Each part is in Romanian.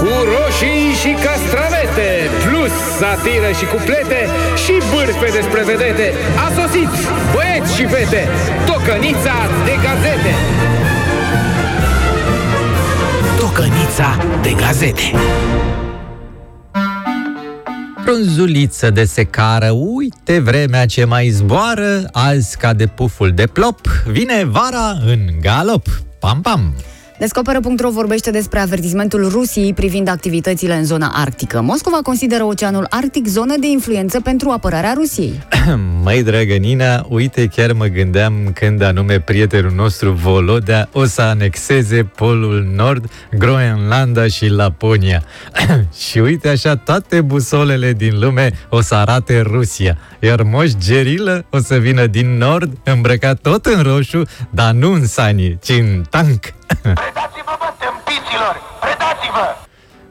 Cu roșii și castravete Plus satiră și cuplete Și bârfe despre vedete A sosit băieți și fete Tocănița de gazete Tocănița de gazete Frunzuliță de secară, uite vremea ce mai zboară, azi ca de puful de plop, vine vara în galop. Pam, pam! Descoperă.ro vorbește despre avertismentul Rusiei privind activitățile în zona arctică. Moscova consideră Oceanul Arctic zonă de influență pentru apărarea Rusiei. Măi, dragă Nina, uite, chiar mă gândeam când anume prietenul nostru Volodea o să anexeze Polul Nord, Groenlanda și Laponia. și uite așa, toate busolele din lume o să arate Rusia. Iar Moș Gerilă o să vină din nord, îmbrăcat tot în roșu, dar nu în sani, ci în tank. Predați-vă, bă, tâmpiților! Predați-vă!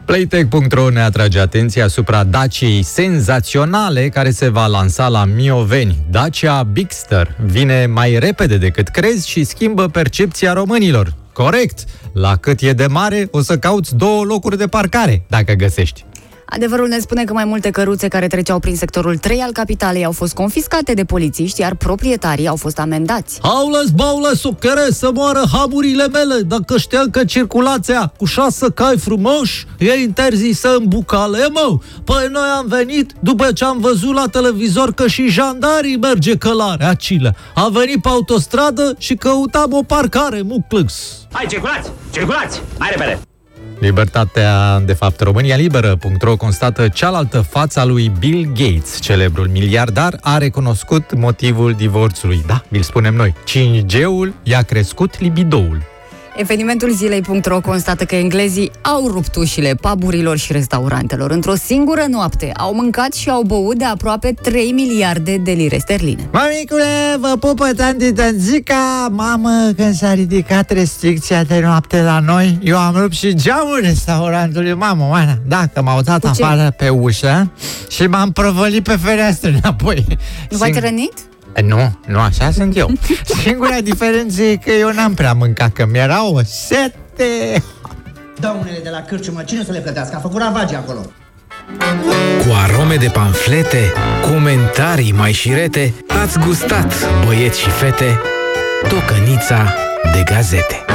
Playtech.ro ne atrage atenția asupra Daciei senzaționale care se va lansa la Mioveni. Dacia Bigster vine mai repede decât crezi și schimbă percepția românilor. Corect! La cât e de mare, o să cauți două locuri de parcare, dacă găsești. Adevărul ne spune că mai multe căruțe care treceau prin sectorul 3 al capitalei au fost confiscate de polițiști, iar proprietarii au fost amendați. Aulas, baulas, suchere, să moară haburile mele, dacă știam că circulația cu șase cai frumoși e interzisă în bucale, mă. Păi noi am venit după ce am văzut la televizor că și jandarii merge călare, acile. Am venit pe autostradă și căutam o parcare, muclâx. Hai, circulați! Circulați! Mai repede! Libertatea, de fapt, România Liberă.ro constată cealaltă fața lui Bill Gates, celebrul miliardar, a recunoscut motivul divorțului. Da, vi-l spunem noi. 5G-ul i-a crescut libidoul. Evenimentul zilei.ro constată că englezii au rupt ușile paburilor și restaurantelor. Într-o singură noapte au mâncat și au băut de aproape 3 miliarde de lire sterline. Mamicule, vă pupă tanti Tanzica Mamă, când s-a ridicat restricția de noapte la noi Eu am rupt și geamul restaurantului Mamă, mana, da, că m-au dat Cu ce? afară pe ușă Și m-am prăvălit pe fereastră înapoi Nu v-ați Sing- rănit? Nu, nu așa sunt eu Singura diferență e că eu n-am prea mâncat Că mi-era o sete Daunele de la cârciumă, cine o să le plătească? A făcut ravagii acolo. Cu arome de panflete, comentarii mai șirete, ați gustat, băieți și fete, tocănița de gazete.